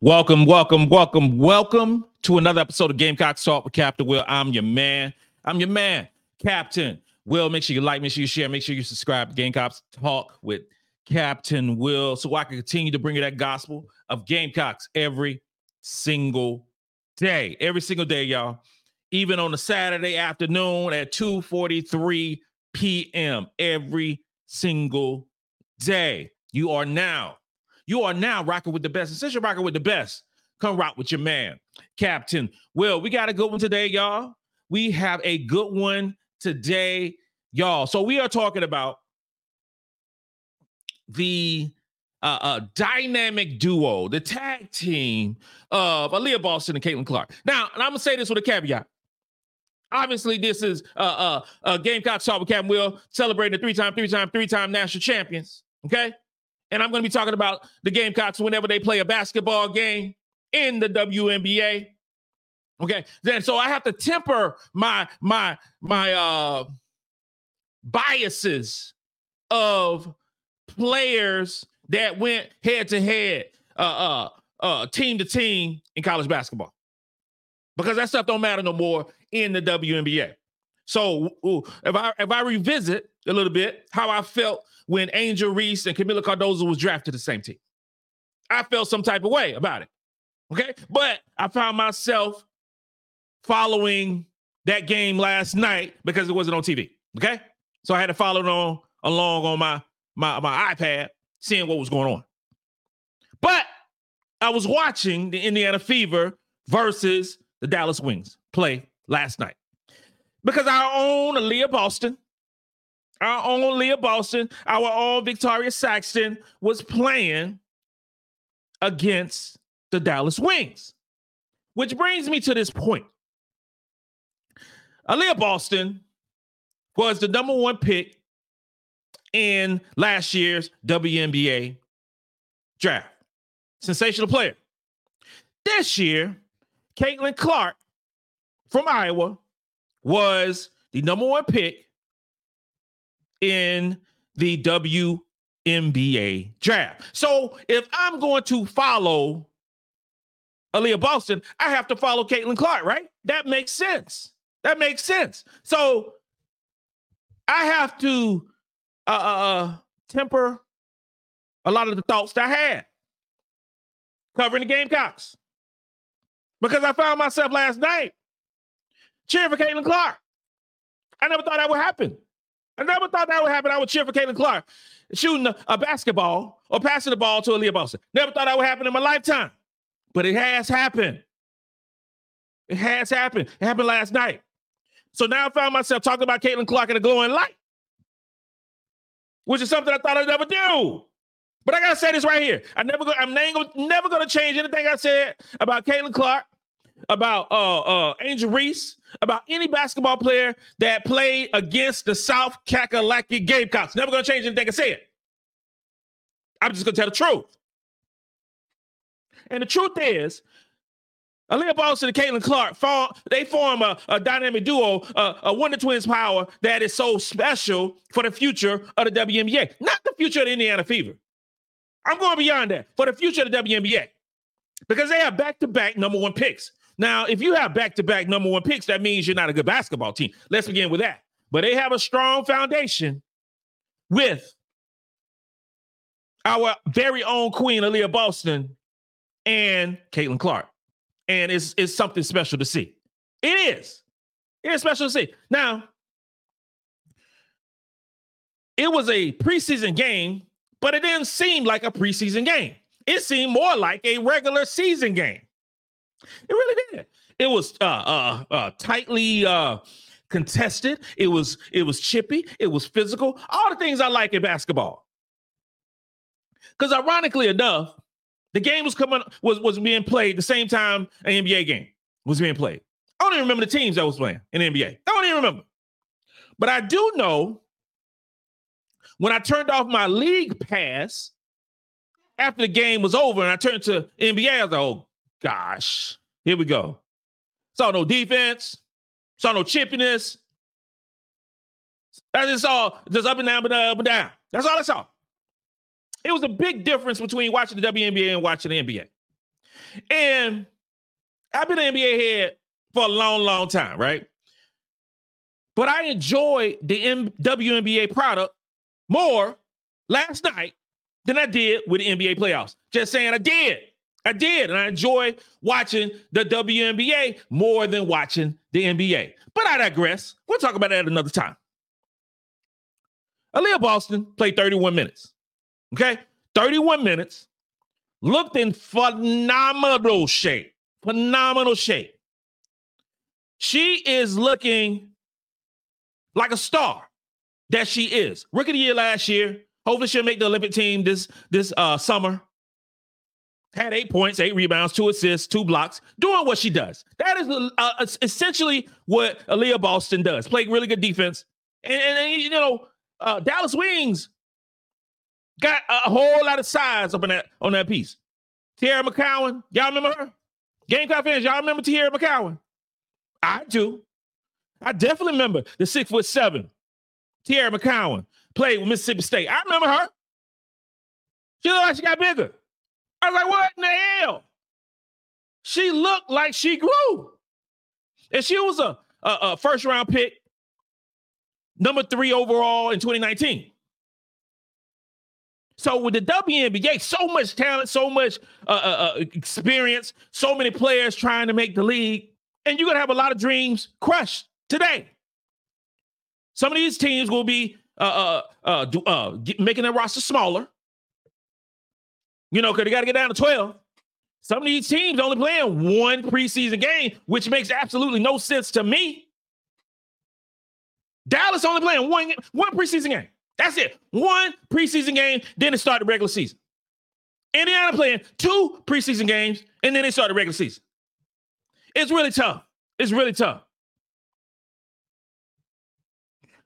Welcome, welcome, welcome, welcome to another episode of Gamecocks Talk with Captain Will. I'm your man. I'm your man, Captain Will. Make sure you like, make sure you share, make sure you subscribe to Gamecocks Talk with Captain Will so I can continue to bring you that gospel of Gamecocks every single day. Every single day, y'all. Even on a Saturday afternoon at 2:43 p.m. every single day. You are now, you are now rocking with the best. And since you're rocking with the best, come rock with your man, Captain Will. We got a good one today, y'all. We have a good one today, y'all. So we are talking about the uh, uh, dynamic duo, the tag team of Aliyah Boston and Caitlin Clark. Now, and I'm gonna say this with a caveat. Obviously, this is uh uh, uh Gamecock Talk with Captain Will celebrating the three-time, three-time, three-time national champions. Okay, and I'm gonna be talking about the Gamecocks whenever they play a basketball game in the WNBA. Okay, then so I have to temper my my my uh biases of players that went head to head, uh, uh, uh, team to team in college basketball, because that stuff don't matter no more in the WNBA. So ooh, if I if I revisit a little bit how I felt when Angel Reese and Kamilla Cardoso was drafted the same team, I felt some type of way about it. Okay, but I found myself following that game last night because it wasn't on TV. Okay, so I had to follow it on along on my my my iPad seeing what was going on. But I was watching the Indiana Fever versus the Dallas Wings play last night because our own Aliyah Boston, our own Leah Boston, our own Victoria Saxton was playing against the Dallas Wings. Which brings me to this point. Aliyah Boston was the number one pick in last year's WNBA draft. Sensational player. This year, Caitlin Clark from Iowa was the number one pick in the WNBA draft. So if I'm going to follow Aliyah Boston, I have to follow Caitlin Clark, right? That makes sense. That makes sense. So I have to uh, uh, uh, temper a lot of the thoughts that I had covering the Gamecocks because I found myself last night cheering for Caitlin Clark. I never thought that would happen. I never thought that would happen. I would cheer for Caitlin Clark shooting a, a, basketball or passing the ball to Aliyah Boston. Never thought that would happen in my lifetime, but it has happened. It has happened. It happened last night. So now I found myself talking about Caitlin Clark in a glowing light which is something I thought I'd never do. But I gotta say this right here. I never go, I'm never gonna change anything I said about Caitlin Clark, about uh uh Angel Reese, about any basketball player that played against the South Kakalaki Gamecocks. Never gonna change anything I said. I'm just gonna tell the truth. And the truth is, Aliyah Boston and Caitlin Clark form, they form a, a dynamic duo, a, a Wonder Twins power that is so special for the future of the WNBA, not the future of the Indiana Fever. I'm going beyond that for the future of the WNBA because they have back to back number one picks. Now, if you have back to back number one picks, that means you're not a good basketball team. Let's begin with that. But they have a strong foundation with our very own queen, Aliyah Boston, and Caitlin Clark and it's it's something special to see. It is. It is special to see. Now, it was a preseason game, but it didn't seem like a preseason game. It seemed more like a regular season game. It really did. It was uh, uh, uh, tightly uh, contested. It was it was chippy. It was physical. All the things I like in basketball. Because ironically enough, the game was coming was was being played the same time an NBA game was being played. I don't even remember the teams that was playing in NBA. I don't even remember. But I do know when I turned off my league pass after the game was over and I turned to NBA, I was like, oh gosh, here we go. Saw no defense, saw no chippiness. I just saw just up and down, up and down. That's all I saw. It was a big difference between watching the WNBA and watching the NBA. And I've been an NBA head for a long, long time, right? But I enjoyed the M- WNBA product more last night than I did with the NBA playoffs. Just saying I did. I did. And I enjoy watching the WNBA more than watching the NBA. But I digress. We'll talk about that another time. Aliyah Boston played 31 minutes. Okay? 31 minutes. Looked in phenomenal shape. Phenomenal shape. She is looking like a star that she is. Rookie of the year last year. Hopefully she'll make the Olympic team this this uh, summer. Had eight points, eight rebounds, two assists, two blocks, doing what she does. That is uh, essentially what Aliyah Boston does. Play really good defense, and, and you know uh, Dallas Wings got a whole lot of size up in that on that piece. Teaira McCowan, y'all remember her? Gamecock fans, y'all remember Teaira McCowan? I do. I definitely remember the six foot seven Teaira McCowan played with Mississippi State. I remember her. She looked like she got bigger. I was like, what in the hell? She looked like she grew. And she was a, a, a first round pick, number three overall in 2019. So with the WNBA, so much talent, so much uh, uh, uh, experience, so many players trying to make the league, and you're gonna have a lot of dreams crushed today. Some of these teams will be uh, uh, uh, uh, making their roster smaller. You know, because they got to get down to 12. Some of these teams only playing one preseason game, which makes absolutely no sense to me. Dallas only playing one, one preseason game. That's it. One preseason game, then it started the regular season. Indiana playing two preseason games, and then they start the regular season. It's really tough. It's really tough.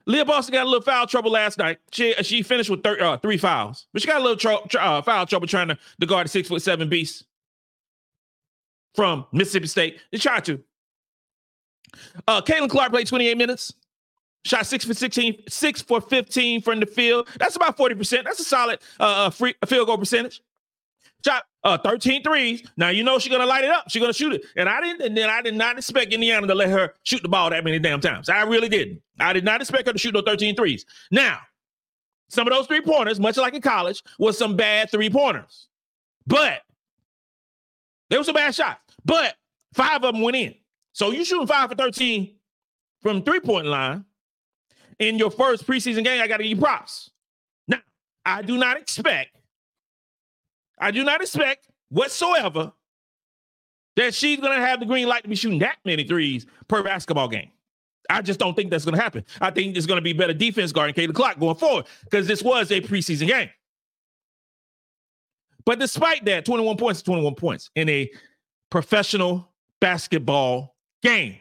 Leah Boston got a little foul trouble last night. She she finished with thir- uh, three fouls, but she got a little tr- uh, foul trouble trying to, to guard a six foot seven beast from Mississippi State. They tried to. Uh, Caitlin Clark played 28 minutes. Shot six for 16, six for 15 from the field. That's about 40%. That's a solid uh, uh free field goal percentage. Shot uh 13 threes. Now you know she's gonna light it up. She's gonna shoot it. And I didn't and then I did not expect Indiana to let her shoot the ball that many damn times. I really didn't. I did not expect her to shoot no 13 threes. Now, some of those three pointers, much like in college, was some bad three pointers. But there was some bad shots. But five of them went in. So you shooting five for 13 from three point line in your first preseason game, I got to give you props. Now, I do not expect, I do not expect whatsoever that she's going to have the green light to be shooting that many threes per basketball game. I just don't think that's going to happen. I think there's going to be better defense guarding Caitlin Clark going forward because this was a preseason game. But despite that, 21 points 21 points in a professional basketball game.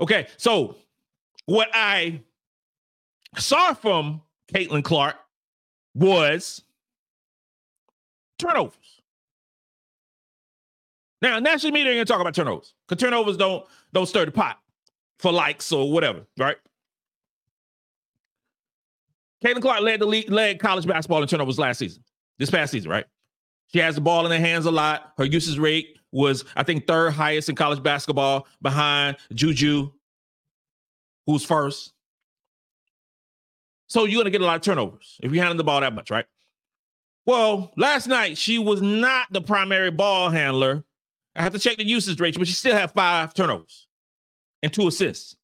Okay, so what I saw from Caitlin Clark was turnovers. Now, national media ain't gonna talk about turnovers because turnovers don't don't stir the pot for likes or whatever, right? Caitlin Clark led the league, led college basketball in turnovers last season, this past season, right? She has the ball in her hands a lot. Her usage rate was, I think, third highest in college basketball behind Juju who's first. So you're to get a lot of turnovers if you handle the ball that much, right? Well, last night she was not the primary ball handler. I have to check the usage rate, but she still had five turnovers and two assists.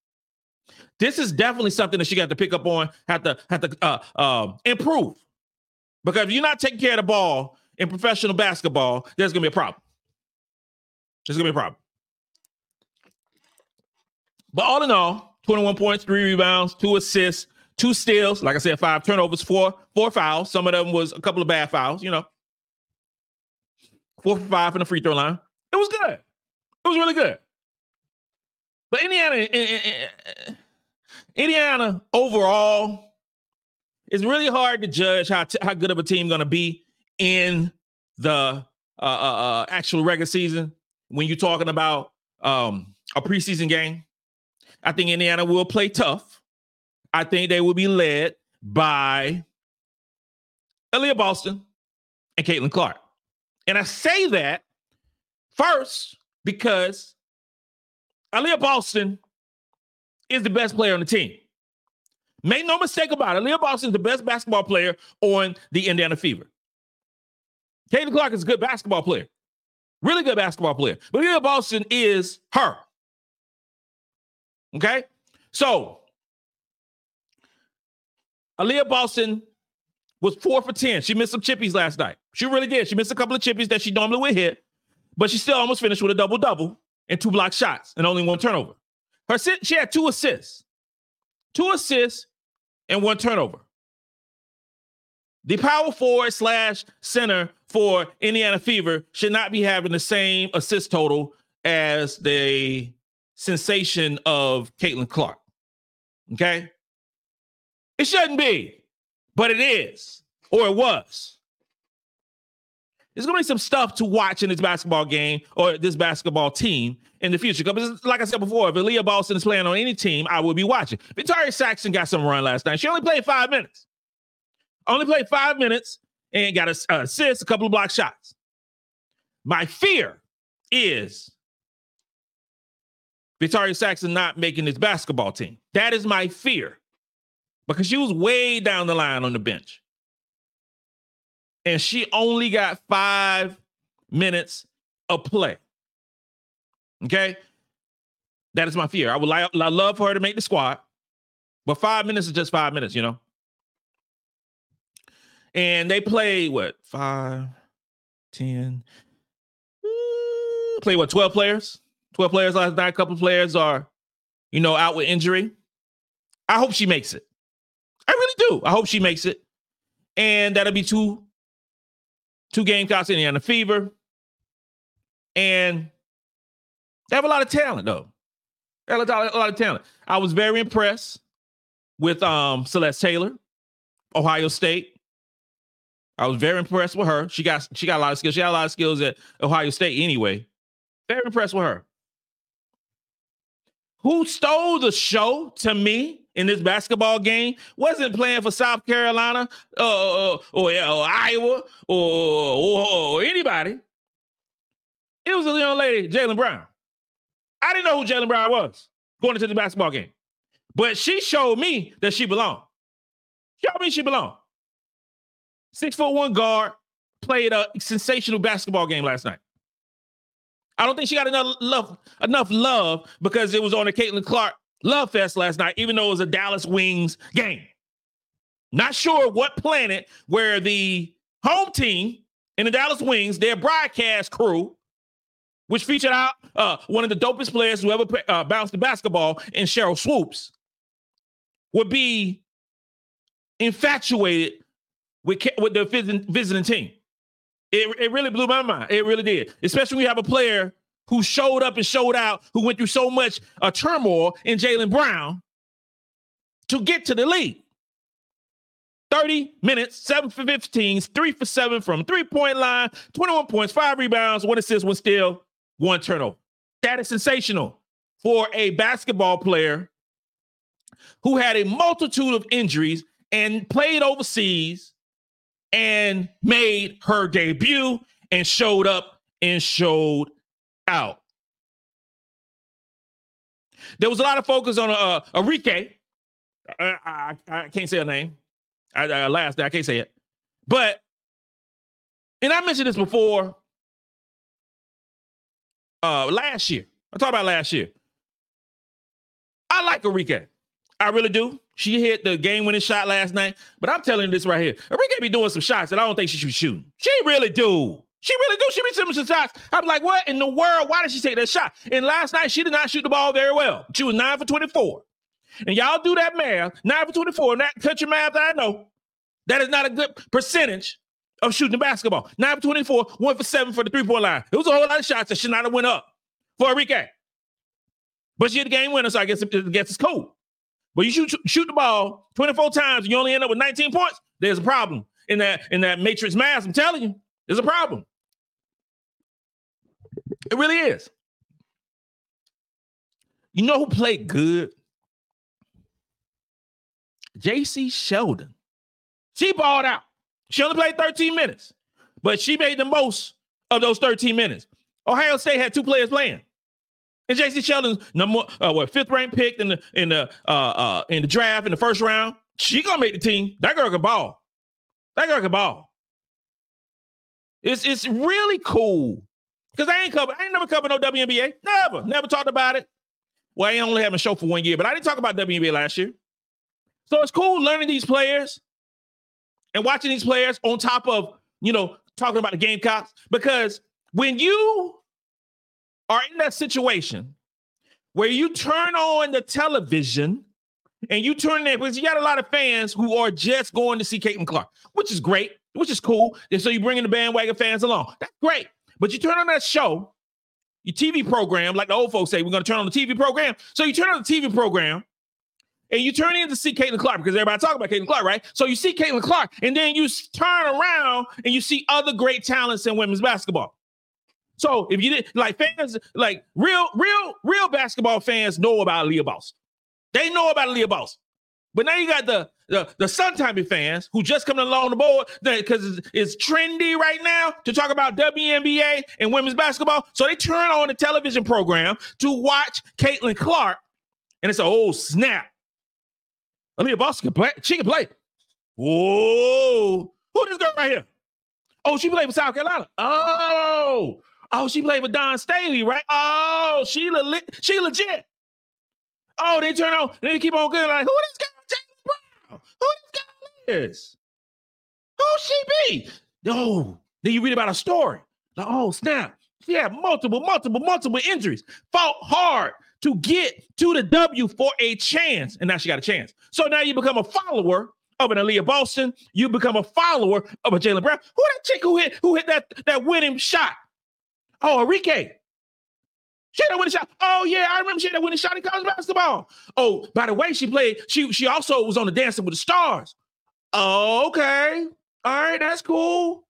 This is definitely something that she got to pick up on, have to have to uh, uh, improve. Because if you're not taking care of the ball in professional basketball, there's gonna be a problem. There's gonna be a problem. But all in all, 21 points, three rebounds, two assists, two steals. Like I said, five turnovers, four four fouls. Some of them was a couple of bad fouls. You know, four for five from the free throw line. It was good. It was really good. But Indiana, eh, eh, eh, Indiana overall, it's really hard to judge how t- how good of a team going to be in the uh, uh, uh, actual regular season when you're talking about um, a preseason game. I think Indiana will play tough. I think they will be led by Aliyah Boston and Caitlin Clark. And I say that first because Aliyah Boston is the best player on the team. Make no mistake about it. Aliyah Boston is the best basketball player on the Indiana Fever. Caitlin Clark is a good basketball player, really good basketball player. But Aliyah Boston is her. Okay? So, Aliyah Boston was four for 10. She missed some chippies last night. She really did. She missed a couple of chippies that she normally would hit, but she still almost finished with a double double and two block shots and only one turnover. Her she had two assists, two assists and one turnover. The power forward slash center for Indiana Fever should not be having the same assist total as the sensation of Caitlin Clark. Okay? It shouldn't be but it is, or it was. There's gonna be some stuff to watch in this basketball game or this basketball team in the future. Because, like I said before, if Aliyah Boston is playing on any team, I will be watching. Victoria Saxton got some run last night. She only played five minutes. Only played five minutes and got a, a assist, a couple of block shots. My fear is Victoria Saxton not making this basketball team. That is my fear because she was way down the line on the bench. And she only got five minutes of play. Okay. That is my fear. I would like I love for her to make the squad, but five minutes is just five minutes, you know. And they play what five, ten, mm, play what 12 players? 12 players last night. A couple players are, you know, out with injury. I hope she makes it. Do. I hope she makes it. And that'll be two two Gamecocks Indiana Fever. And they have a lot of talent, though. They have a lot, a lot of talent. I was very impressed with um Celeste Taylor, Ohio State. I was very impressed with her. She got she got a lot of skills. She had a lot of skills at Ohio State anyway. Very impressed with her. Who stole the show to me in this basketball game wasn't playing for South Carolina uh, uh or, or, Iowa or, or, or, anybody. It was a young lady, Jaelyn Brown. I didn't know who Jaelyn Brown was going into the basketball game, but she showed me that she belonged. Showed me she belonged. Six foot one guard played a sensational basketball game last night. I don't think she got enough love, enough love because it was on a Caitlin Clark Love Fest last night, even though it was a Dallas Wings game. Not sure what planet where the home team in the Dallas Wings, their broadcast crew, which featured out uh, one of the dopest players who ever uh, bounced the basketball in Sheryl Swoopes, would be infatuated with, with the visiting, visiting team. It, it really blew my mind. It really did. Especially when you have a player who showed up and showed out, who went through so much uh, turmoil in Jaelyn Brown to get to the lead. 30 minutes, 7 for 15, 3 for 7 from three point line, 21 points, 5 rebounds, 1 assist, 1 steal, 1 turnover. That is sensational for a basketball player who had a multitude of injuries and played overseas and made her debut and showed up and showed out. There was a lot of focus on uh, Arike. I, I, I, can't say her name. I, I last I can't say it. But, and I mentioned this before uh, last year. I talked about last year. I like Arike. I really do. She hit the game winning shot last night. But I'm telling you this right here. Arike be doing some shots that I don't think she should be shooting. She really do. She really do. She be shooting some shots. I'm like, what in the world? Why did she take that shot? And last night she did not shoot the ball very well. She was nine for 24. And y'all do that math, nine for 24, and that country math I know. That is not a good percentage of shooting the basketball. Nine for 24, one for seven for the three-point line. It was a whole lot of shots that should not have went up for Enrique. But she had the game winner, so I guess, I guess it's cool. But you shoot, shoot the ball 24 times and you only end up with 19 points, there's a problem in that in that matrix math. I'm telling you, there's a problem. It really is. You know who played good? Jacy Sheldon. She balled out. She only played 13 minutes, but she made the most of those 13 minutes. Ohio State had two players playing. And Jacy Sheldon's number uh, what fifth ranked pick in the in the uh uh in the draft in the first round. She gonna make the team. That girl can ball. That girl can ball. It's it's really cool. Cause I ain't covered, I ain't never covered no WNBA. Never, never talked about it. Well, I only having a show for one year, but I didn't talk about WNBA last year. So it's cool learning these players and watching these players on top of, you know, talking about the Gamecocks. Because when you are in that situation where you turn on the television and you turn it because you got a lot of fans who are just going to see Caitlin Clark, which is great, which is cool. And so you bring in the bandwagon fans along. That's great. But you turn on that show, your TV program, like the old folks say, we're going to turn on the TV program. So you turn on the TV program and you turn in to see Caitlin Clark because everybody talking about Caitlin Clark, right? So you see Caitlin Clark, and then you turn around and you see other great talents in women's basketball. So if you did like fans, like real, real, real basketball fans know about Aliyah Boss. They know about Aliyah Boston. But now you got the the, the Sun Timey fans who just coming along the board because it's, it's, trendy right now to talk about WNBA and women's basketball. So they turn on the television program to watch Caitlin Clark, and it's a oh snap. Aliyah Boston can play. She can play. Whoa, who this girl right here? Oh, she played for South Carolina. Oh, oh, she played with Dawn Staley, right? Oh, she legit. She legit. Oh, they turn on. They keep on going like, who this girl? Who this guy is? Who she be? Oh, then you read about a story. Like, oh, snap. She had multiple, multiple, multiple injuries. Fought hard to get to the W for a chance. And now she got a chance. So now you become a follower of an Aliyah Boston. You become a follower of a Jaelyn Brown. Who that chick who hit who hit that, that winning shot? Oh, Arike. She had a winning shot. Oh yeah, I remember she had a winning shot in college basketball. Oh, by the way, she played. She she also was on the Dancing with the Stars. Okay, all right, that's cool.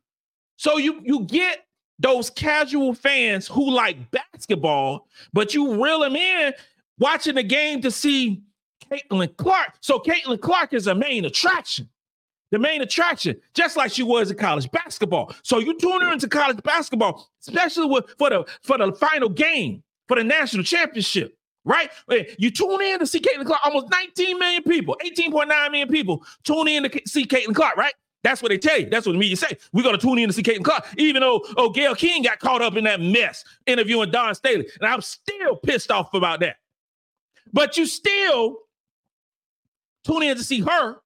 So you you get those casual fans who like basketball, but you reel them in watching the game to see Caitlin Clark. So Caitlin Clark is a main attraction the main attraction, just like she was in college basketball. So you tune her into college basketball, especially with, for the for the final game for the national championship, right? You tune in to see Caitlin Clark. Almost 19 million people, 18.9 million people tune in to see Caitlin Clark, right? That's what they tell you. That's what the media say. We're going to tune in to see Caitlin Clark, even though oh, Gayle King got caught up in that mess interviewing Dawn Staley. And I'm still pissed off about that. But you still tune in to see her.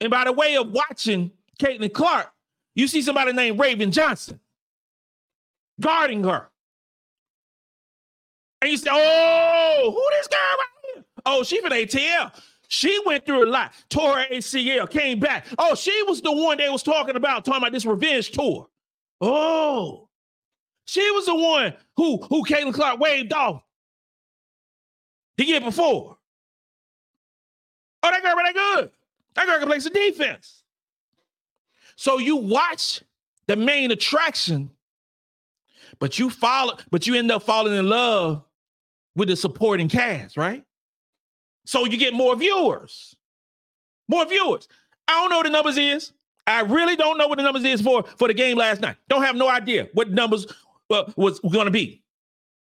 And by the way of watching Caitlin Clark, you see somebody named Raven Johnson guarding her. And you say, oh, who this girl right here? Oh, she from ATL. She went through a lot, tore ACL, came back. Oh, she was the one they was talking about, talking about this revenge tour. Oh, she was the one who who Caitlin Clark waved off the year before. Oh, that girl really good. That girl can play some defense. So you watch the main attraction, but you follow, but you end up falling in love with the supporting cast, right? So you get more viewers. More viewers. I don't know what the numbers is. I really don't know what the numbers is for for the game last night. Don't have no idea what the numbers uh, was going to be.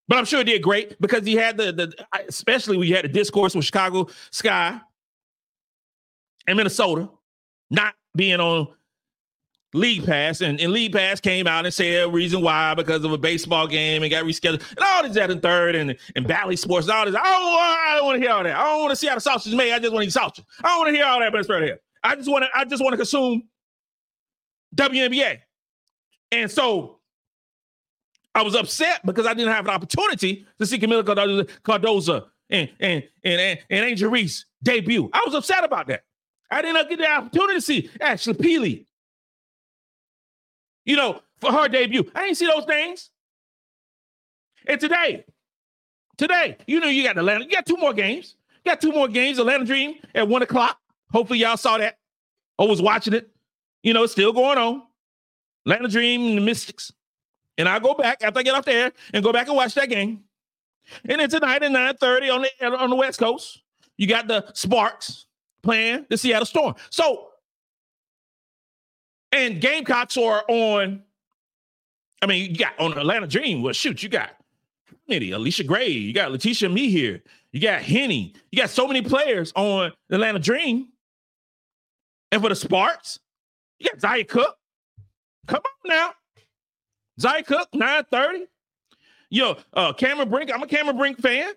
But I'm sure it did great because he had the the especially you had the discourse with Chicago Sky and Minnesota not being on League Pass, and, and League Pass came out and said reason why because of a baseball game and got rescheduled, and all this, that, and third, and, and Bally Sports, and all this. Oh, I don't want to hear all that. I don't want to see how the sausage is made. I just want to eat sausage. I don't want to hear all that, but it's right here. I just want to. I just want to consume WNBA, and so I was upset because I didn't have an opportunity to see Kamilla Cardoza, Cardoso and and and and, Angel Reese debut. I was upset about that. I did not get the opportunity to see Ashley Pili you know, for her debut. I didn't see those things. And today, today, you know, you got Atlanta. You got two more games. You got two more games. Atlanta Dream at one o'clock. Hopefully, y'all saw that. I was watching it. You know, it's still going on. Atlanta Dream and the Mystics. And I'll go back after I get off there and go back and watch that game. And then tonight at 9:30 on the on the West Coast, you got the Sparks playing the Seattle Storm. So and Gamecocks are on I mean, you got on Atlanta Dream. Well, shoot, you got Allisha Gray, you got Laeticia Amihere, you got Henny, you got so many players on Atlanta Dream. And for the Sparks, you got Zia Cooke. Come on now. Zia Cooke, 930. Yo, uh, Cameron Brink. I'm a Cameron Brink fan.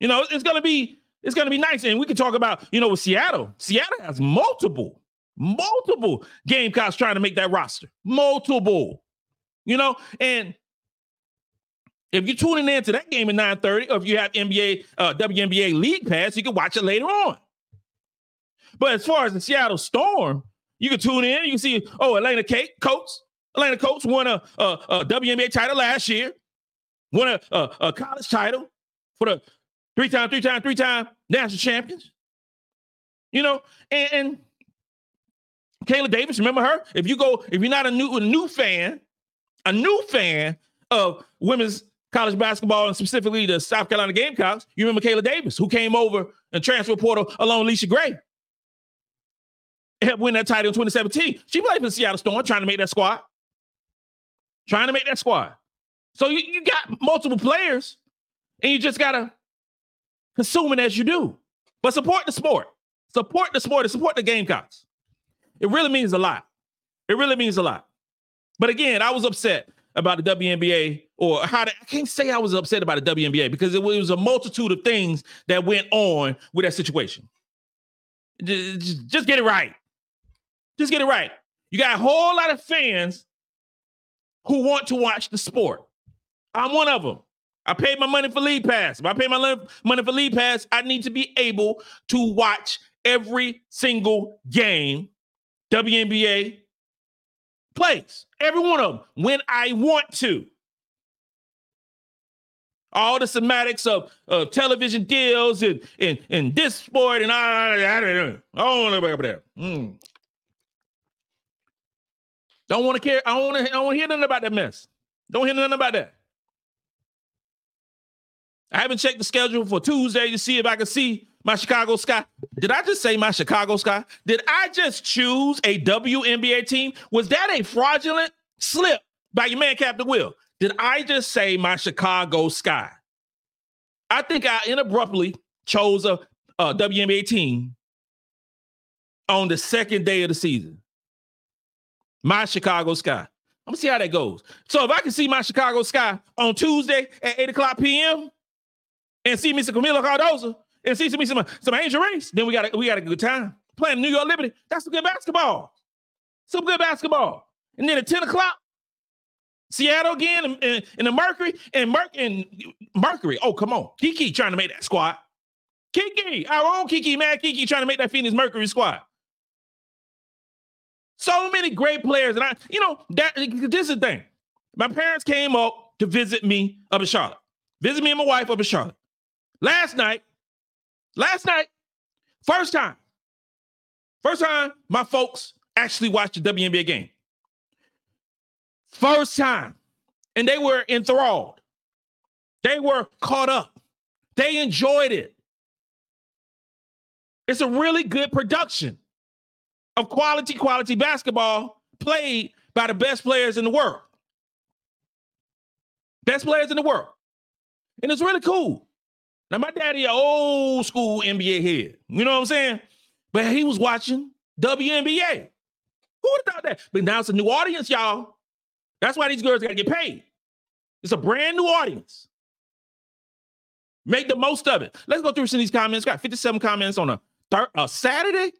You know, it's gonna be it's gonna be nice. And we can talk about, you know, with Seattle. Seattle has multiple, multiple Gamecocks trying to make that roster. Multiple. You know, and if you're tuning in to that game at 9:30, or if you have NBA, uh, WNBA League Pass, you can watch it later on. But as far as the Seattle Storm, you can tune in. You can see, oh, Atlanta Kate Coates. Alaina Coates won a, a, a WNBA title last year, won a, a, a college title for the three time, three time, three time national champions. You know, and, and Kaela Davis, remember her? If you go, if you're not a new a new fan, a new fan of women's college basketball and specifically the South Carolina Gamecocks, you remember Kaela Davis, who came over and transfer portal along Allisha Gray. Helped win that title in 2017. She played for the Seattle Storm, trying to make that squad. Trying to make that squad. So you, you got multiple players, and you just gotta consume it as you do. But support the sport. Support the sport and support the Gamecocks. It really means a lot. It really means a lot. But again, I was upset about the WNBA or how to, I can't say I was upset about the WNBA because it was a multitude of things that went on with that situation. Just, get it right. Just get it right. You got a whole lot of fans who want to watch the sport. I'm one of them. I paid my money for League Pass. If I pay my money for League Pass, I need to be able to watch every single game WNBA plays. Every one of them when I want to. All the semantics of, of television deals and, and, and this sport and I, I, I don't know about that. Mm. Don't want to care. I want to. I don't want to hear nothing about that mess. Don't hear nothing about that. I haven't checked the schedule for Tuesday to see if I can see my Chicago Sky. Did I just say my Chicago Sky? Did I just choose a WNBA team? Was that a fraudulent slip by your man, Captain Will? Did I just say my Chicago Sky? I think I inabruptly chose a, a WNBA team on the second day of the season. My Chicago Sky. I'm gonna see how that goes. So if I can see my Chicago Sky on Tuesday at 8 o'clock p.m. and see Mr. Kamilla Cardoso and see me some, some Angel Reese. then we got a, we got a good time. Playing New York Liberty, that's some good basketball. Some good basketball. And then at 10 o'clock, Seattle again and, and, and the Mercury and, Mer- and Mercury. Oh, come on. Kiki trying to make that squad. Kiki, our own Kiki, man. Kiki trying to make that Phoenix Mercury squad. So many great players. And I, you know, that this is the thing. My parents came up to visit me up in Charlotte. Visit me and my wife up in Charlotte. Last night, last night, first time, first time my folks actually watched the WNBA game. First time. And they were enthralled. They were caught up. They enjoyed it. It's a really good production of quality, quality basketball played by the best players in the world. Best players in the world. And it's really cool. Now, my daddy, an old school NBA head. You know what I'm saying? But he was watching WNBA. Who would have thought that? But now it's a new audience, y'all. That's why these girls got to get paid. It's a brand new audience. Make the most of it. Let's go through some of these comments. Got 57 comments on a, thir- a Saturday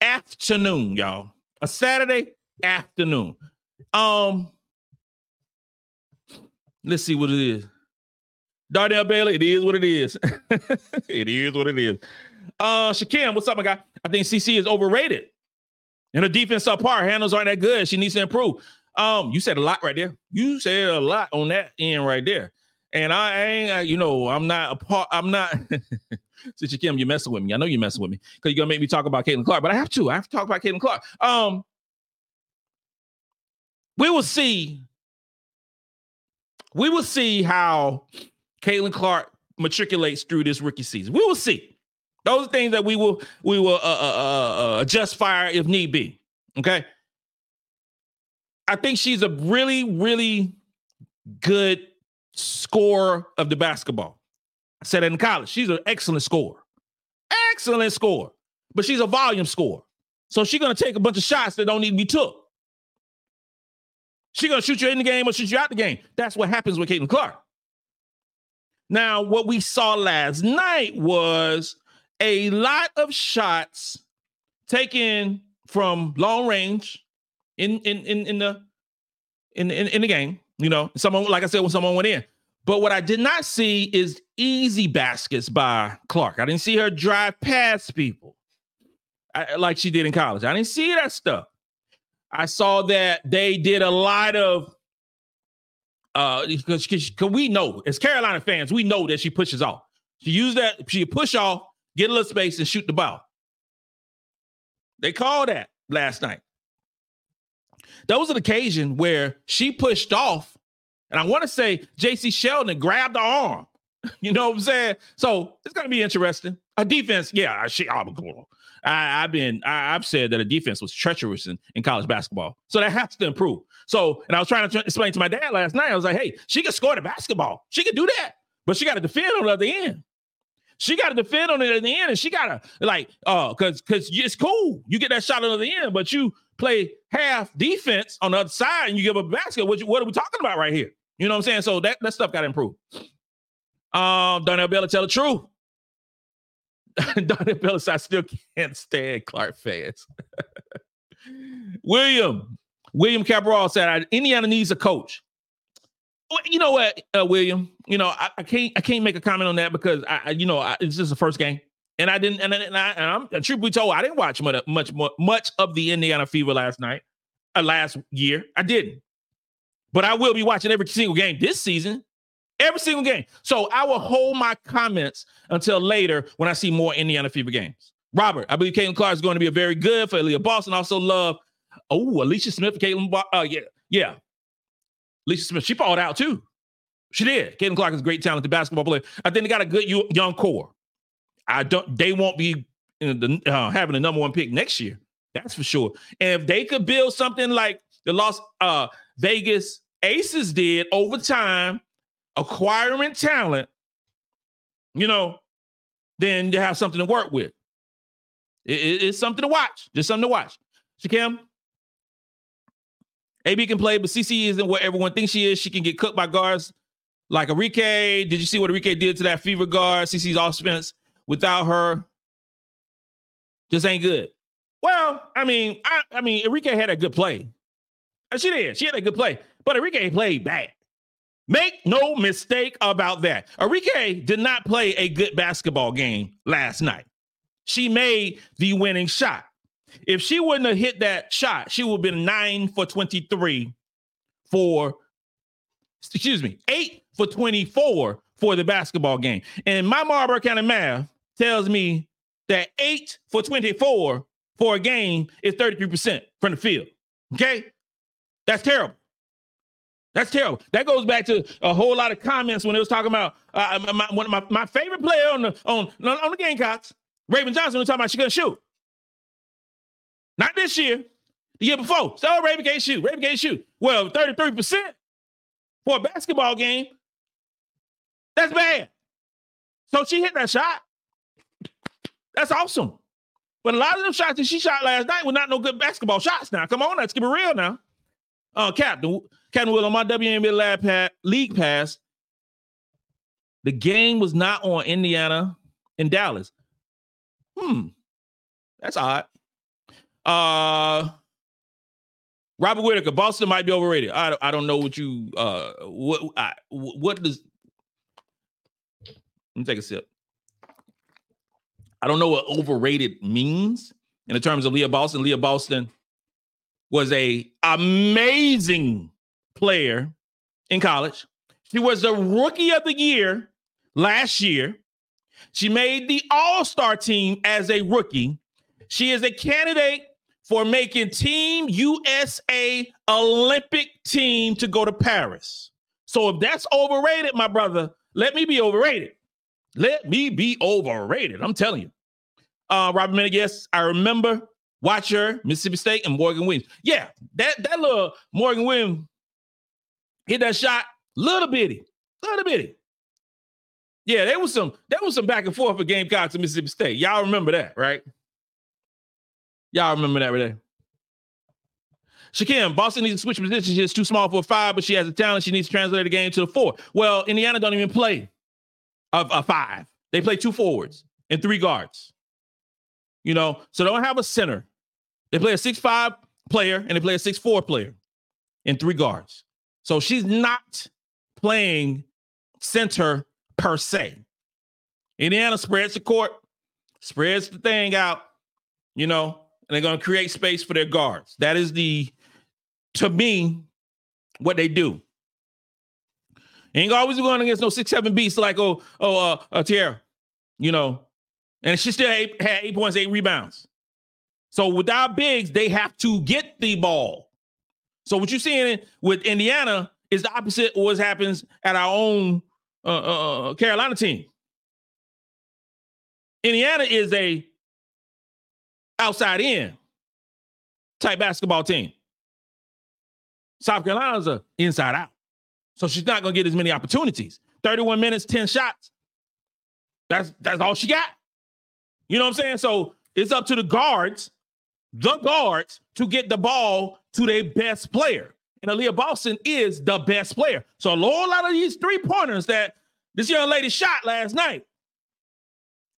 afternoon, y'all. A Saturday afternoon. Um, let's see what it is. Darnell Bailey, it is what it is. it is what it is. Uh, Shakim, what's up, my guy? I think CC is overrated. And her defense subpar. Handles aren't that good. She needs to improve. Um, you said a lot right there. You said a lot on that end right there. And I ain't, you know, I'm not a part. I'm not. Sister Kim, you're messing with me. I know you're messing with me because you're gonna make me talk about Caitlin Clark, but I have to. I have to talk about Caitlin Clark. Um, we will see. We will see how Caitlin Clark matriculates through this rookie season. We will see. Those are things that we will we will uh, uh, uh, uh adjust fire if need be. Okay. I think she's a really, really good scorer of the basketball. I said it in college. She's an excellent scorer. Excellent scorer. But she's a volume scorer. So she's gonna take a bunch of shots that don't need to be took. She's gonna shoot you in the game or shoot you out the game. That's what happens with Caitlin Clark. Now, what we saw last night was a lot of shots taken from long range in in in, in the in, in in the game. You know, someone like I said when someone went in. But what I did not see is easy baskets by Clark. I didn't see her drive past people I, like she did in college. I didn't see that stuff. I saw that they did a lot of uh because we know as Carolina fans, we know that she pushes off. She used that, she push off, get a little space, and shoot the ball. They called that last night. That was an occasion where she pushed off, and I want to say Jacy Sheldon grabbed the arm. You know what I'm saying? So it's gonna be interesting. A defense, yeah, she I'm cool. I, have been I, have said that a defense was treacherous in, in college basketball, so that has to improve. So, and I was trying to explain to my dad last night. I was like, "Hey, she can score the basketball. She can do that, but she got to defend on the other end. She got to defend on the other end, and she got to like, uh, because because it's cool. You get that shot on the end, but you play half defense on the other side, and you give a basket. What, you, what are we talking about right here? You know what I'm saying? So that that stuff got to improve. Um, Darnell Bella tell the truth. Donnie Billis, I still can't stand Clark fans. William, William Cabral said, Indiana needs a coach. You know what, uh, William? You know, I, I, can't I can't make a comment on that because I, you know, I, it's just the first game. And I didn't, and, and, I, and I'm truth be told, I didn't watch much, much, much of the Indiana Fever last night, uh, last year. I didn't, but I will be watching every single game this season Every single game. So I will hold my comments until later when I see more Indiana Fever games. Robert, I believe Caitlin Clark is going to be a very good for Aliyah Boston. Also love, oh, NaLyssa Smith, Caitlin, uh, yeah, yeah. NaLyssa Smith, she fought out too. She did. Caitlin Clark is a great talented basketball player. I think they got a good young core. I don't. They won't be the, uh, having a number one pick next year. That's for sure. And if they could build something like the Las uh, Vegas Aces did over time acquiring talent, you know, then you have something to work with. It, it, it's something to watch. Just something to watch. Shakim, AB can play, but CC isn't what everyone thinks she is. She can get cooked by guards like Arike. Did you see what Arike did to that fever guard? CC's offense without her just ain't good. Well, I mean, I, I mean, Arike had a good play. Uh, she did. She had a good play, but Arike played bad. Make no mistake about that. Arike did not play a good basketball game last night. She made the winning shot. If she wouldn't have hit that shot, she would have been nine for 23 for, excuse me, eight for 24 for the basketball game. And my Marlboro County math tells me that eight for 24 for a game is 33% from the field. Okay? That's terrible. That's terrible. That goes back to a whole lot of comments when it was talking about uh, my, one of my, my favorite player on the on on the Gamecocks, Raven Johnson, was talking about she couldn't shoot. Not this year, the year before. So Raven can't shoot. Raven can't shoot. Well, 33% for a basketball game. That's bad. So she hit that shot. That's awesome. But a lot of them shots that she shot last night were not no good basketball shots now. Come on, let's keep it real now. Uh, Captain, Captain Will, on my WNBA lab league pass, the game was not on Indiana and Dallas. Hmm, that's odd. Uh, Robert Whitaker, Boston might be overrated. I, I don't know what you uh what I, what does. Let me take a sip. I don't know what overrated means in the terms of Leah Boston. Leah Boston was a amazing player in college. She was the rookie of the year last year. She made the All-Star team as a rookie. She is a candidate for making Team USA Olympic team to go to Paris. So if that's overrated, my brother, let me be overrated. Let me be overrated. I'm telling you. Uh, Robert Menegas, I remember Watch her, Mississippi State, and Morgan Williams. Yeah, that that little Morgan Williams hit that shot, little bitty, little bitty. Yeah, there was some there was some back and forth for Gamecocks and Mississippi State. Y'all remember that, right? Y'all remember that, right? Shakim, Boston needs to switch positions. She's too small for a five, but she has a talent. She needs to translate the game to the four. Well, Indiana don't even play a, a five. They play two forwards and three guards. You know, so they don't have a center. They play a six-five player and they play a six-four player and three guards. So she's not playing center per se. Indiana spreads the court, spreads the thing out, you know, and they're going to create space for their guards. That is the, to me, what they do. Ain't always going against no six seven beasts like oh oh uh, uh Tierra, you know, and she still had eight, had eight points, eight rebounds. So without bigs, they have to get the ball. So what you're seeing with Indiana is the opposite of what happens at our own uh, uh, uh, Carolina team. Indiana is a outside in type basketball team. South Carolina's a inside out. So she's not gonna get as many opportunities. 31 minutes, 10 shots. That's that's all she got. You know what I'm saying? So it's up to the guards, the guards, to get the ball to their best player. And Aliyah Boston is the best player. So a whole lot of these three pointers that this young lady shot last night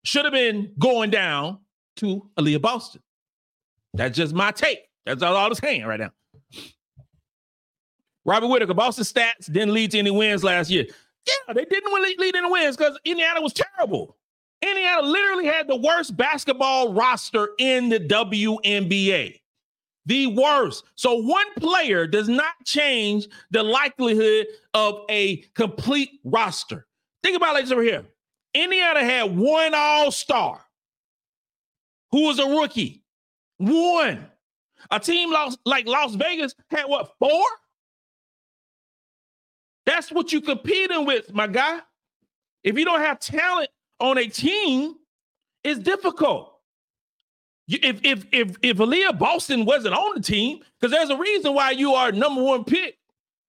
should have been going down to Aliyah Boston. That's just my take. That's all I'm saying right now. Robert Whitaker, Boston stats didn't lead to any wins last year. Yeah, they didn't lead, lead any wins because Indiana was terrible. Indiana literally had the worst basketball roster in the WNBA. The worst. So one player does not change the likelihood of a complete roster. Think about it over here. Indiana had one all-star who was a rookie. One. A team lost like Las Vegas had what, four? That's what you're competing with, my guy. If you don't have talent on a team, it's difficult. If if if if Aliyah Boston wasn't on the team, because there's a reason why you are number one pick,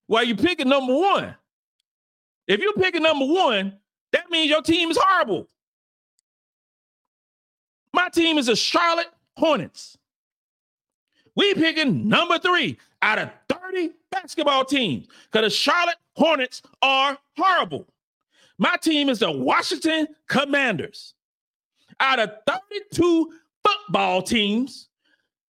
why you picking number one. If you're picking number one, that means your team is horrible. My team is the Charlotte Hornets. We picking number three out of 30 basketball teams because the Charlotte Hornets are horrible. My team is the Washington Commanders. Out of 32 football teams,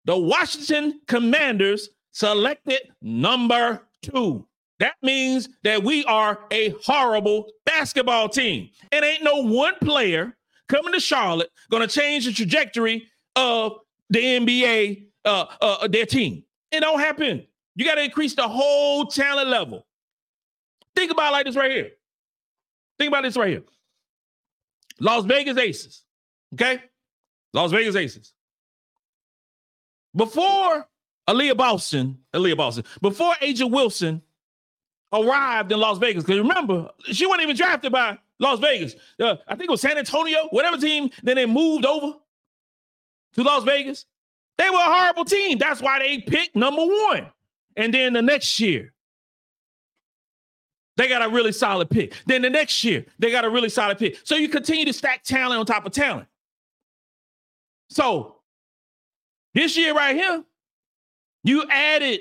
the Washington Commanders selected number two. That means that we are a horrible basketball team. And ain't no one player coming to Charlotte going to change the trajectory of the NBA, uh, uh, their team. It don't happen. You got to increase the whole talent level. Think about like this right here. Think about this right here. Las Vegas Aces. Okay? Las Vegas Aces. Before Aliyah Boston, Aliyah Boston, before A'ja Wilson arrived in Las Vegas, because remember, she wasn't even drafted by Las Vegas. Uh, I think it was San Antonio, whatever team, then they moved over to Las Vegas. They were a horrible team. That's why they picked number one. And then the next year, they got a really solid pick. Then the next year, they got a really solid pick. So you continue to stack talent on top of talent. So this year right here, you added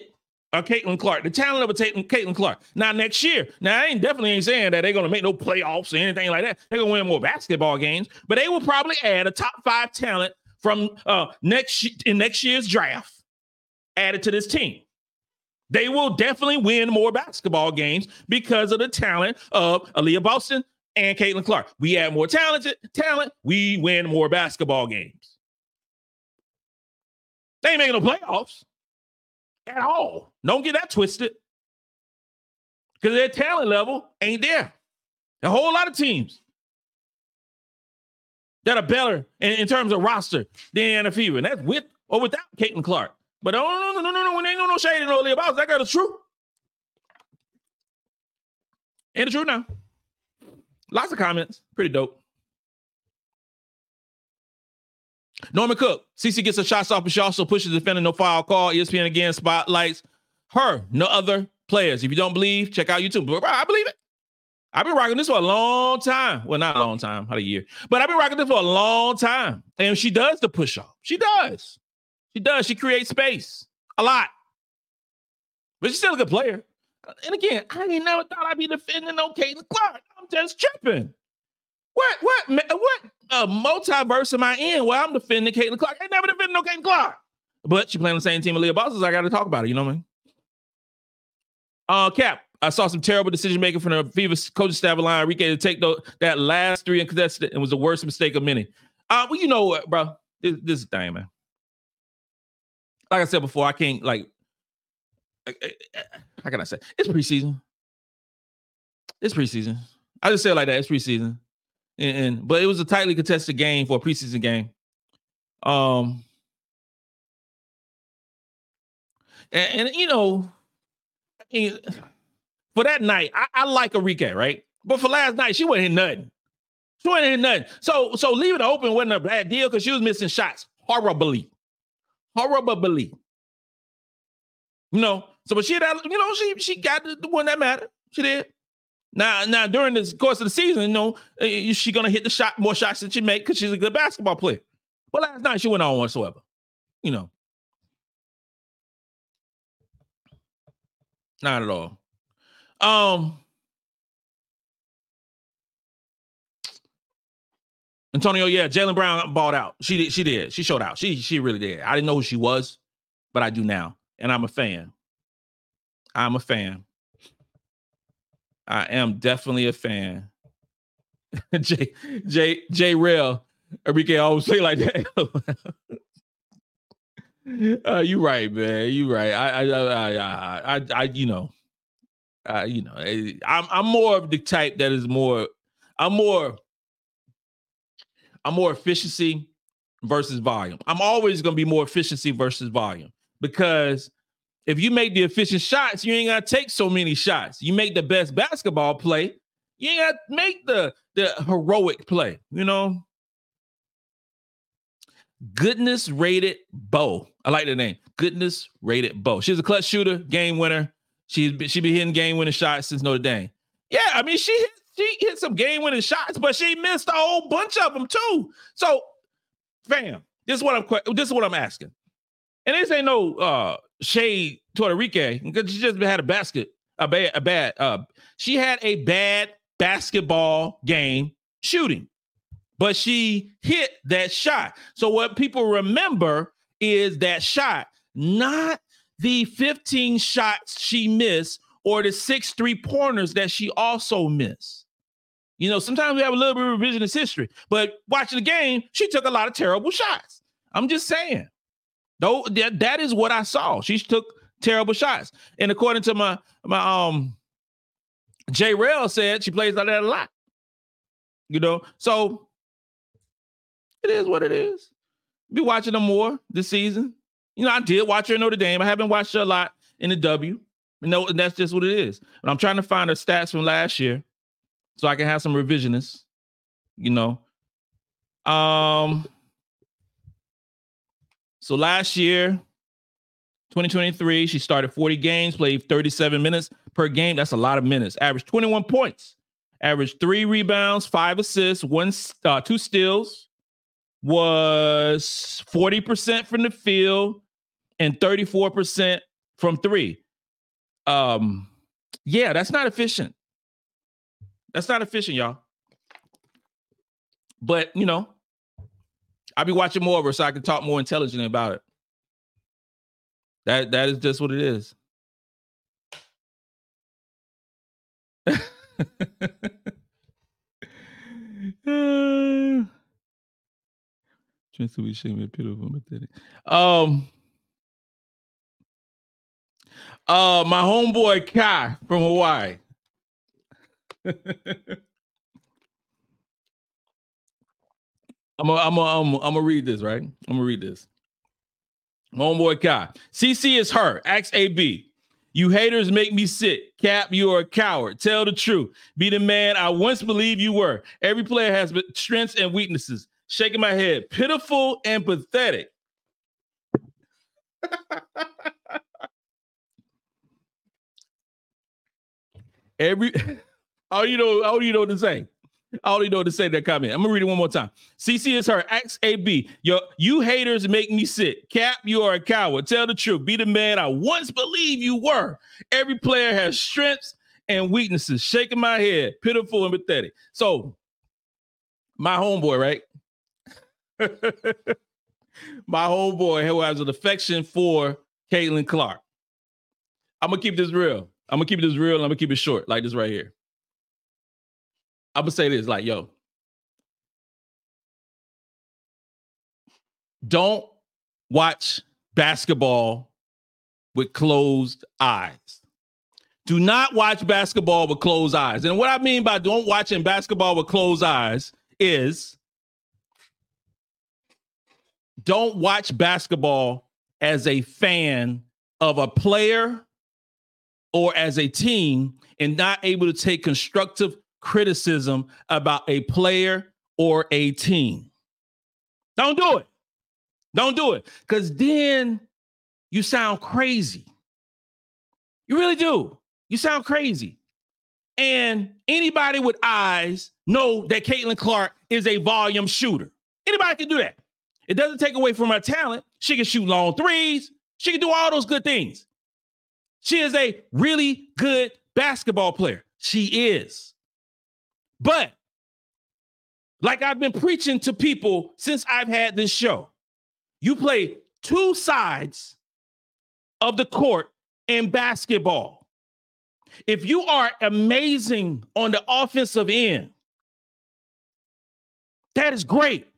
a Caitlin Clark, the talent of a Caitlin Clark. Now next year, now I ain't definitely ain't saying that they're gonna make no playoffs or anything like that. They're gonna win more basketball games, but they will probably add a top five talent from uh next in next year's draft added to this team they will definitely win more basketball games because of the talent of Aliyah Boston and Caitlin Clark. We add more talented talent, we win more basketball games. They ain't making no playoffs at all. Don't get that twisted. Because their talent level ain't there. A whole lot of teams that are better in, in terms of roster than Anna Fever. And that's with or without Caitlin Clark. But oh, no, no, no, no, no, no. Ain't no no shade in no about that girl is true. Ain't it true now? Lots of comments. Pretty dope. Norman Cook, CC gets a shots off, but she also pushes the defender, no foul call. ESPN again spotlights her, no other players. If you don't believe, check out YouTube. I believe it. I've been rocking this for a long time. Well, not a long time, about a year, but I've been rocking this for a long time. And she does the push off. She does. She does. She creates space a lot. But she's still a good player. And again, I ain't never thought I'd be defending no Caitlin Clark. I'm just tripping. What what what uh, multiverse am I in where I'm defending Caitlin Clark? I never defended no Caitlin Clark. But she playing the same team as Leah Bosses. I got to talk about it. You know what I mean? Uh, Cap, I saw some terrible decision making from the Fever coaching staff line Arike to take that last three and contested it and was the worst mistake of many. Uh, well, you know what, bro? This, this is thing, man. Like I said before, I can't like. How can I say? It's preseason. It's preseason. I just say it like that. It's preseason, and, and but it was a tightly contested game for a preseason game. Um, and, and you know, for that night, I, I like Arike, right? But for last night, she wasn't hitting nothing. She wasn't hitting nothing. So, so leaving it open wasn't a bad deal because she was missing shots horribly, horribly. You know, so but she had, you know, she she got the, the one that mattered. She did. Now, now during the course of the season, you know, eh, she gonna hit the shot more shots than she make because she's a good basketball player. But last night she went on whatsoever. You know, Not at all. Um, Antonio, yeah, Jaelyn Brown bought out. She did. She did. She showed out. She she really did. I didn't know who she was, but I do now, and I'm a fan. I'm a fan. I am definitely a fan. J J J Rail, Arike always say like that. Uh, you right, man. You right. I, I, I, I, I, I you know, uh, you know, eh, I'm, I'm more of the type that is more, I'm more, I'm more efficiency versus volume. I'm always going to be more efficiency versus volume because if you make the efficient shots, you ain't got to take so many shots. You make the best basketball play, you ain't got to make the the heroic play. You know, Goodness rated Bo. I like the name. Goodness rated Bo. She's a clutch shooter, game winner. She's she be hitting game winning shots since Notre Dame. Yeah, I mean she hit, she hit some game winning shots, but she missed a whole bunch of them too. So, fam, this is what I'm this is what I'm asking. And this ain't no uh shade toward because she just had a basket a bad a bad uh she had a bad basketball game shooting but she hit that shot. So what people remember is that shot, not the 15 shots she missed or the six three pointers that she also missed. You know, sometimes we have a little bit of revisionist history, but watching the game, she took a lot of terrible shots. I'm just saying. Though that, that is what I saw. She took terrible shots. And according to my my um Jay Rail said she plays like that a lot. You know, so it is what it is. Be watching them more this season. You know, I did watch her in Notre Dame. I haven't watched her a lot in the W. You know, and that's just what it is. But I'm trying to find her stats from last year so I can have some revisionists, you know. Um so last year, 2023, she started 40 games, played 37 minutes per game. That's a lot of minutes. Averaged 21 points, averaged three rebounds, five assists, one uh, two steals, was 40% from the field and 34% from three. Um, yeah, that's not efficient. That's not efficient, y'all. But you know, I'll be watching more of her so I can talk more intelligently about it. That that is just what it is. Um uh my homeboy Kai from Hawaii. I'm gonna I'm gonna I'm gonna read this, right? I'm gonna read this. Homeboy Kai. CC is her. Ask AB. You haters make me sick. Cap, you are a coward. Tell the truth. Be the man I once believed you were. Every player has strengths and weaknesses. shaking my head. Pitiful and pathetic. Every all you know, all you know to say. All you know to say that comment. I'm gonna read it one more time. CC is her. XAB. Yo, you haters make me sick. Cap, you are a coward. Tell the truth. Be the man I once believed you were. Every player has strengths and weaknesses. Shaking my head, pitiful and pathetic. So, my homeboy, right? my homeboy who has an affection for Caitlin Clark. I'm gonna keep this real. I'm gonna keep this real. I'm gonna keep it short, like this right here. I'm gonna say this, like, yo, don't watch basketball with closed eyes. Do not watch basketball with closed eyes. And what I mean by don't watching basketball with closed eyes is don't watch basketball as a fan of a player or as a team and not able to take constructive criticism about a player or a team. Don't do it. Don't do it. Because then you sound crazy. You really do. You sound crazy. And anybody with eyes know that Caitlin Clark is a volume shooter. Anybody can do that. It doesn't take away from her talent. She can shoot long threes. She can do all those good things. She is a really good basketball player. She is. But like I've been preaching to people since I've had this show, you play two sides of the court in basketball. If you are amazing on the offensive end, that is great.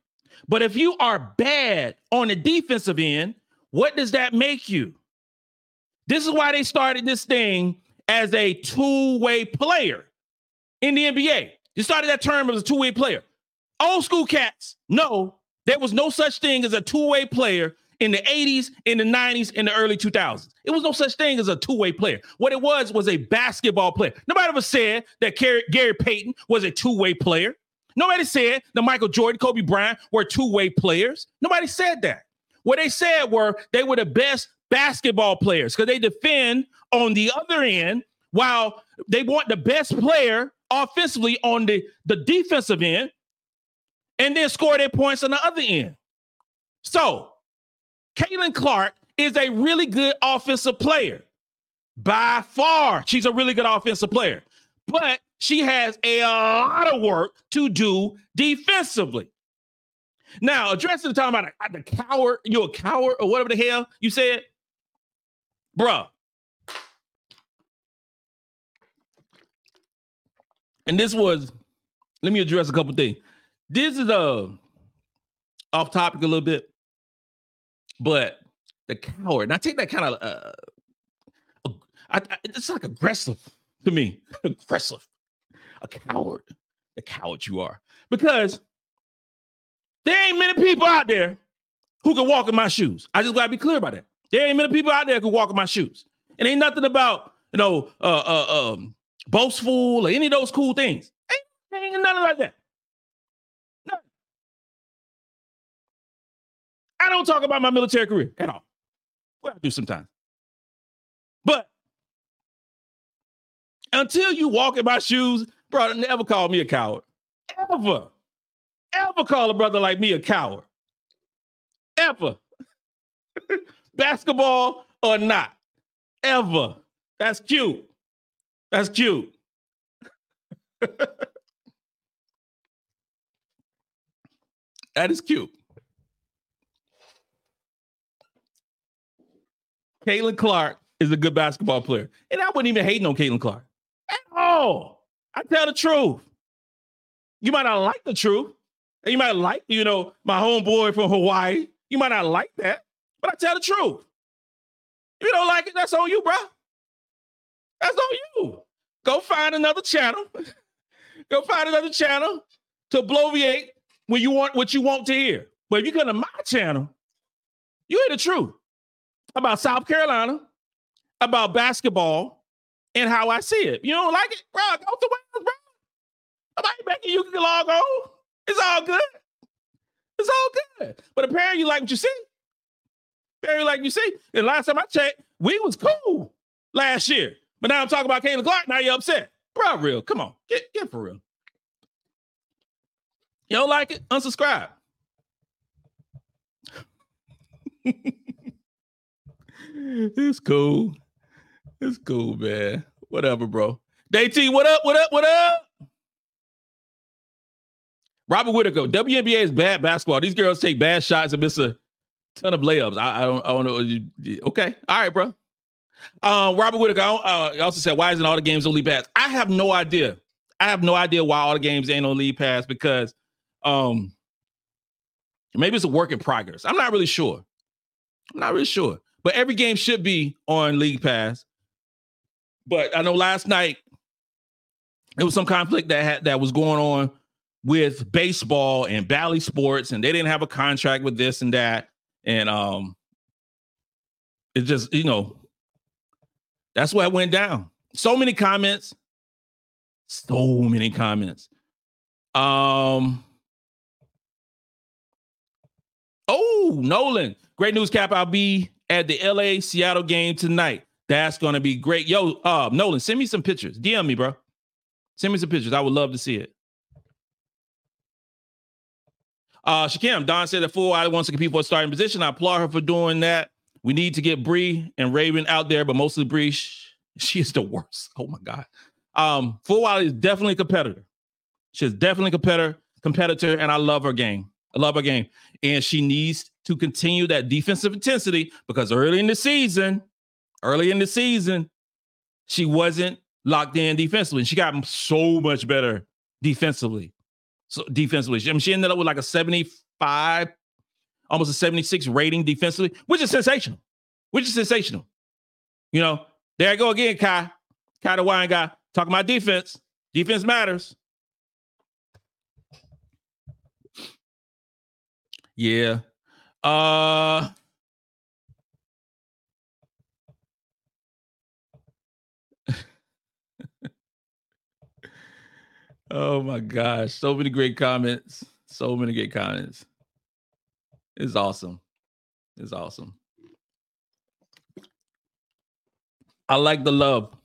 But if you are bad on the defensive end, what does that make you? This is why they started this thing as a two-way player in the NBA. You started that term as a two-way player. Old school cats, no, there was no such thing as a two-way player in the 80s, in the 90s, in the early 2000s. It was no such thing as a two-way player. What it was was a basketball player. Nobody ever said that Gary, Gary Payton was a two-way player. Nobody said that Michael Jordan, Kobe Bryant were two-way players. Nobody said that. What they said were they were the best basketball players because they defend on the other end while they want the best player offensively on the, the defensive end and then score their points on the other end. So, Caitlin Clark is a really good offensive player. By far, she's a really good offensive player. But she has a lot of work to do defensively. Now, addressing the time about the coward, you're a coward or whatever the hell you said, bruh. And this was, let me address a couple things. This is a uh, off topic a little bit, but the coward. Now take that kind of, uh, I, I, it's like aggressive to me, aggressive, a coward, the coward you are, because there ain't many people out there who can walk in my shoes. I just gotta be clear about that. There ain't many people out there who can walk in my shoes. It ain't nothing about you know uh, uh um boastful or any of those cool things. Ain't, ain't nothing like that. Nothing. I don't talk about my military career at all. Well, I do sometimes. But until you walk in my shoes, brother, never call me a coward. Ever ever call a brother like me a coward. Ever. Basketball or not. Ever. That's cute. That's cute. that is cute. Caitlin Clark is a good basketball player. And I wouldn't even hate on Caitlin Clark at all. I tell the truth. You might not like the truth, you might like, you know, my homeboy from Hawaii. You might not like that, but I tell the truth. If you don't like it, that's on you, bro. That's on you. Go find another channel. Go find another channel to bloviate when you want what you want to hear. But if you come to my channel, you hear the truth about South Carolina, about basketball, and how I see it. You don't like it, bro? Go to Wales, bro. Nobody making you log on. It's all good. It's all good. But apparently you like what you see. Apparently like you see. And last time I checked, we was cool last year. But now I'm talking about Caitlin Clark. Now you're upset. Bro, real. Come on. Get, get for real. You don't like it? Unsubscribe. it's cool. It's cool, man. Whatever, bro. Day T, what up? What up? What up? Robert Whitaker, WNBA is bad basketball. These girls take bad shots and miss a ton of layups. I, I don't, I don't know. Okay, all right, bro. Um, Robert Whitaker uh, also said, "Why isn't all the games on league pass?" I have no idea. I have no idea why all the games ain't on league pass because, um, maybe it's a work in progress. I'm not really sure. I'm not really sure, but every game should be on league pass. But I know last night there was some conflict that had that was going on with baseball and Bally Sports, and they didn't have a contract with this and that, and um, it just you know that's what went down. So many comments, so many comments. Um. Oh, Nolan, great news, Cap. I'll be at the LA Seattle game tonight. That's gonna be great. Yo, uh, Nolan, send me some pictures. DM me, bro. Send me some pictures. I would love to see it. Uh, Shakim, Dawn said that Fulwiley wants to compete for a starting position. I applaud her for doing that. We need to get Bree and Raven out there, but mostly Bree, she, is the worst. Oh my God. Um, Fulwiley is definitely a competitor. She's definitely a competitor, competitor, and I love her game. I love her game. And she needs to continue that defensive intensity because early in the season, early in the season, she wasn't locked in defensively. She got so much better defensively. So defensively, I mean, she ended up with like a 75, almost a 76 rating defensively, which is sensational. Which is sensational. You know, there I go again, Kai. Kai the wine guy talking about defense. Defense matters. Yeah. Uh Oh my gosh. So many great comments. So many great comments. It's awesome. It's awesome. I like the love.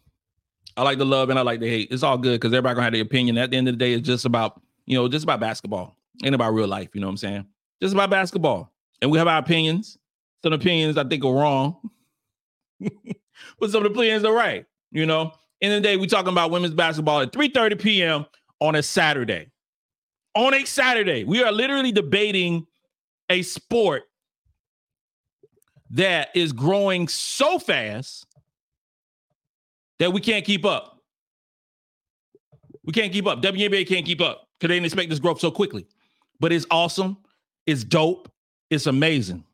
I like the love and I like the hate. It's all good because everybody gonna have their opinion. At the end of the day, it's just about, you know, just about basketball. Ain't about real life, you know what I'm saying? Just about basketball. And we have our opinions. Some opinions I think are wrong. but some of the opinions are right, you know. In the day, we talking about women's basketball at 3 30 p.m on a Saturday. On a Saturday, we are literally debating a sport that is growing so fast that we can't keep up. We can't keep up. WNBA can't keep up because they didn't expect this growth so quickly. But it's awesome. It's dope. It's amazing.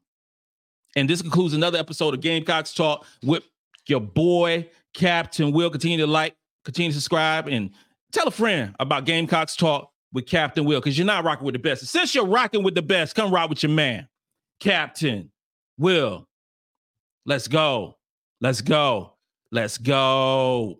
And this concludes another episode of Gamecocks Talk with your boy, Captain Will. Continue to like, continue to subscribe, and Tell a friend about Gamecocks Talk with Captain Will because you're not rocking with the best. since you're rocking with the best, come rock with your man, Captain Will. Let's go. Let's go. Let's go.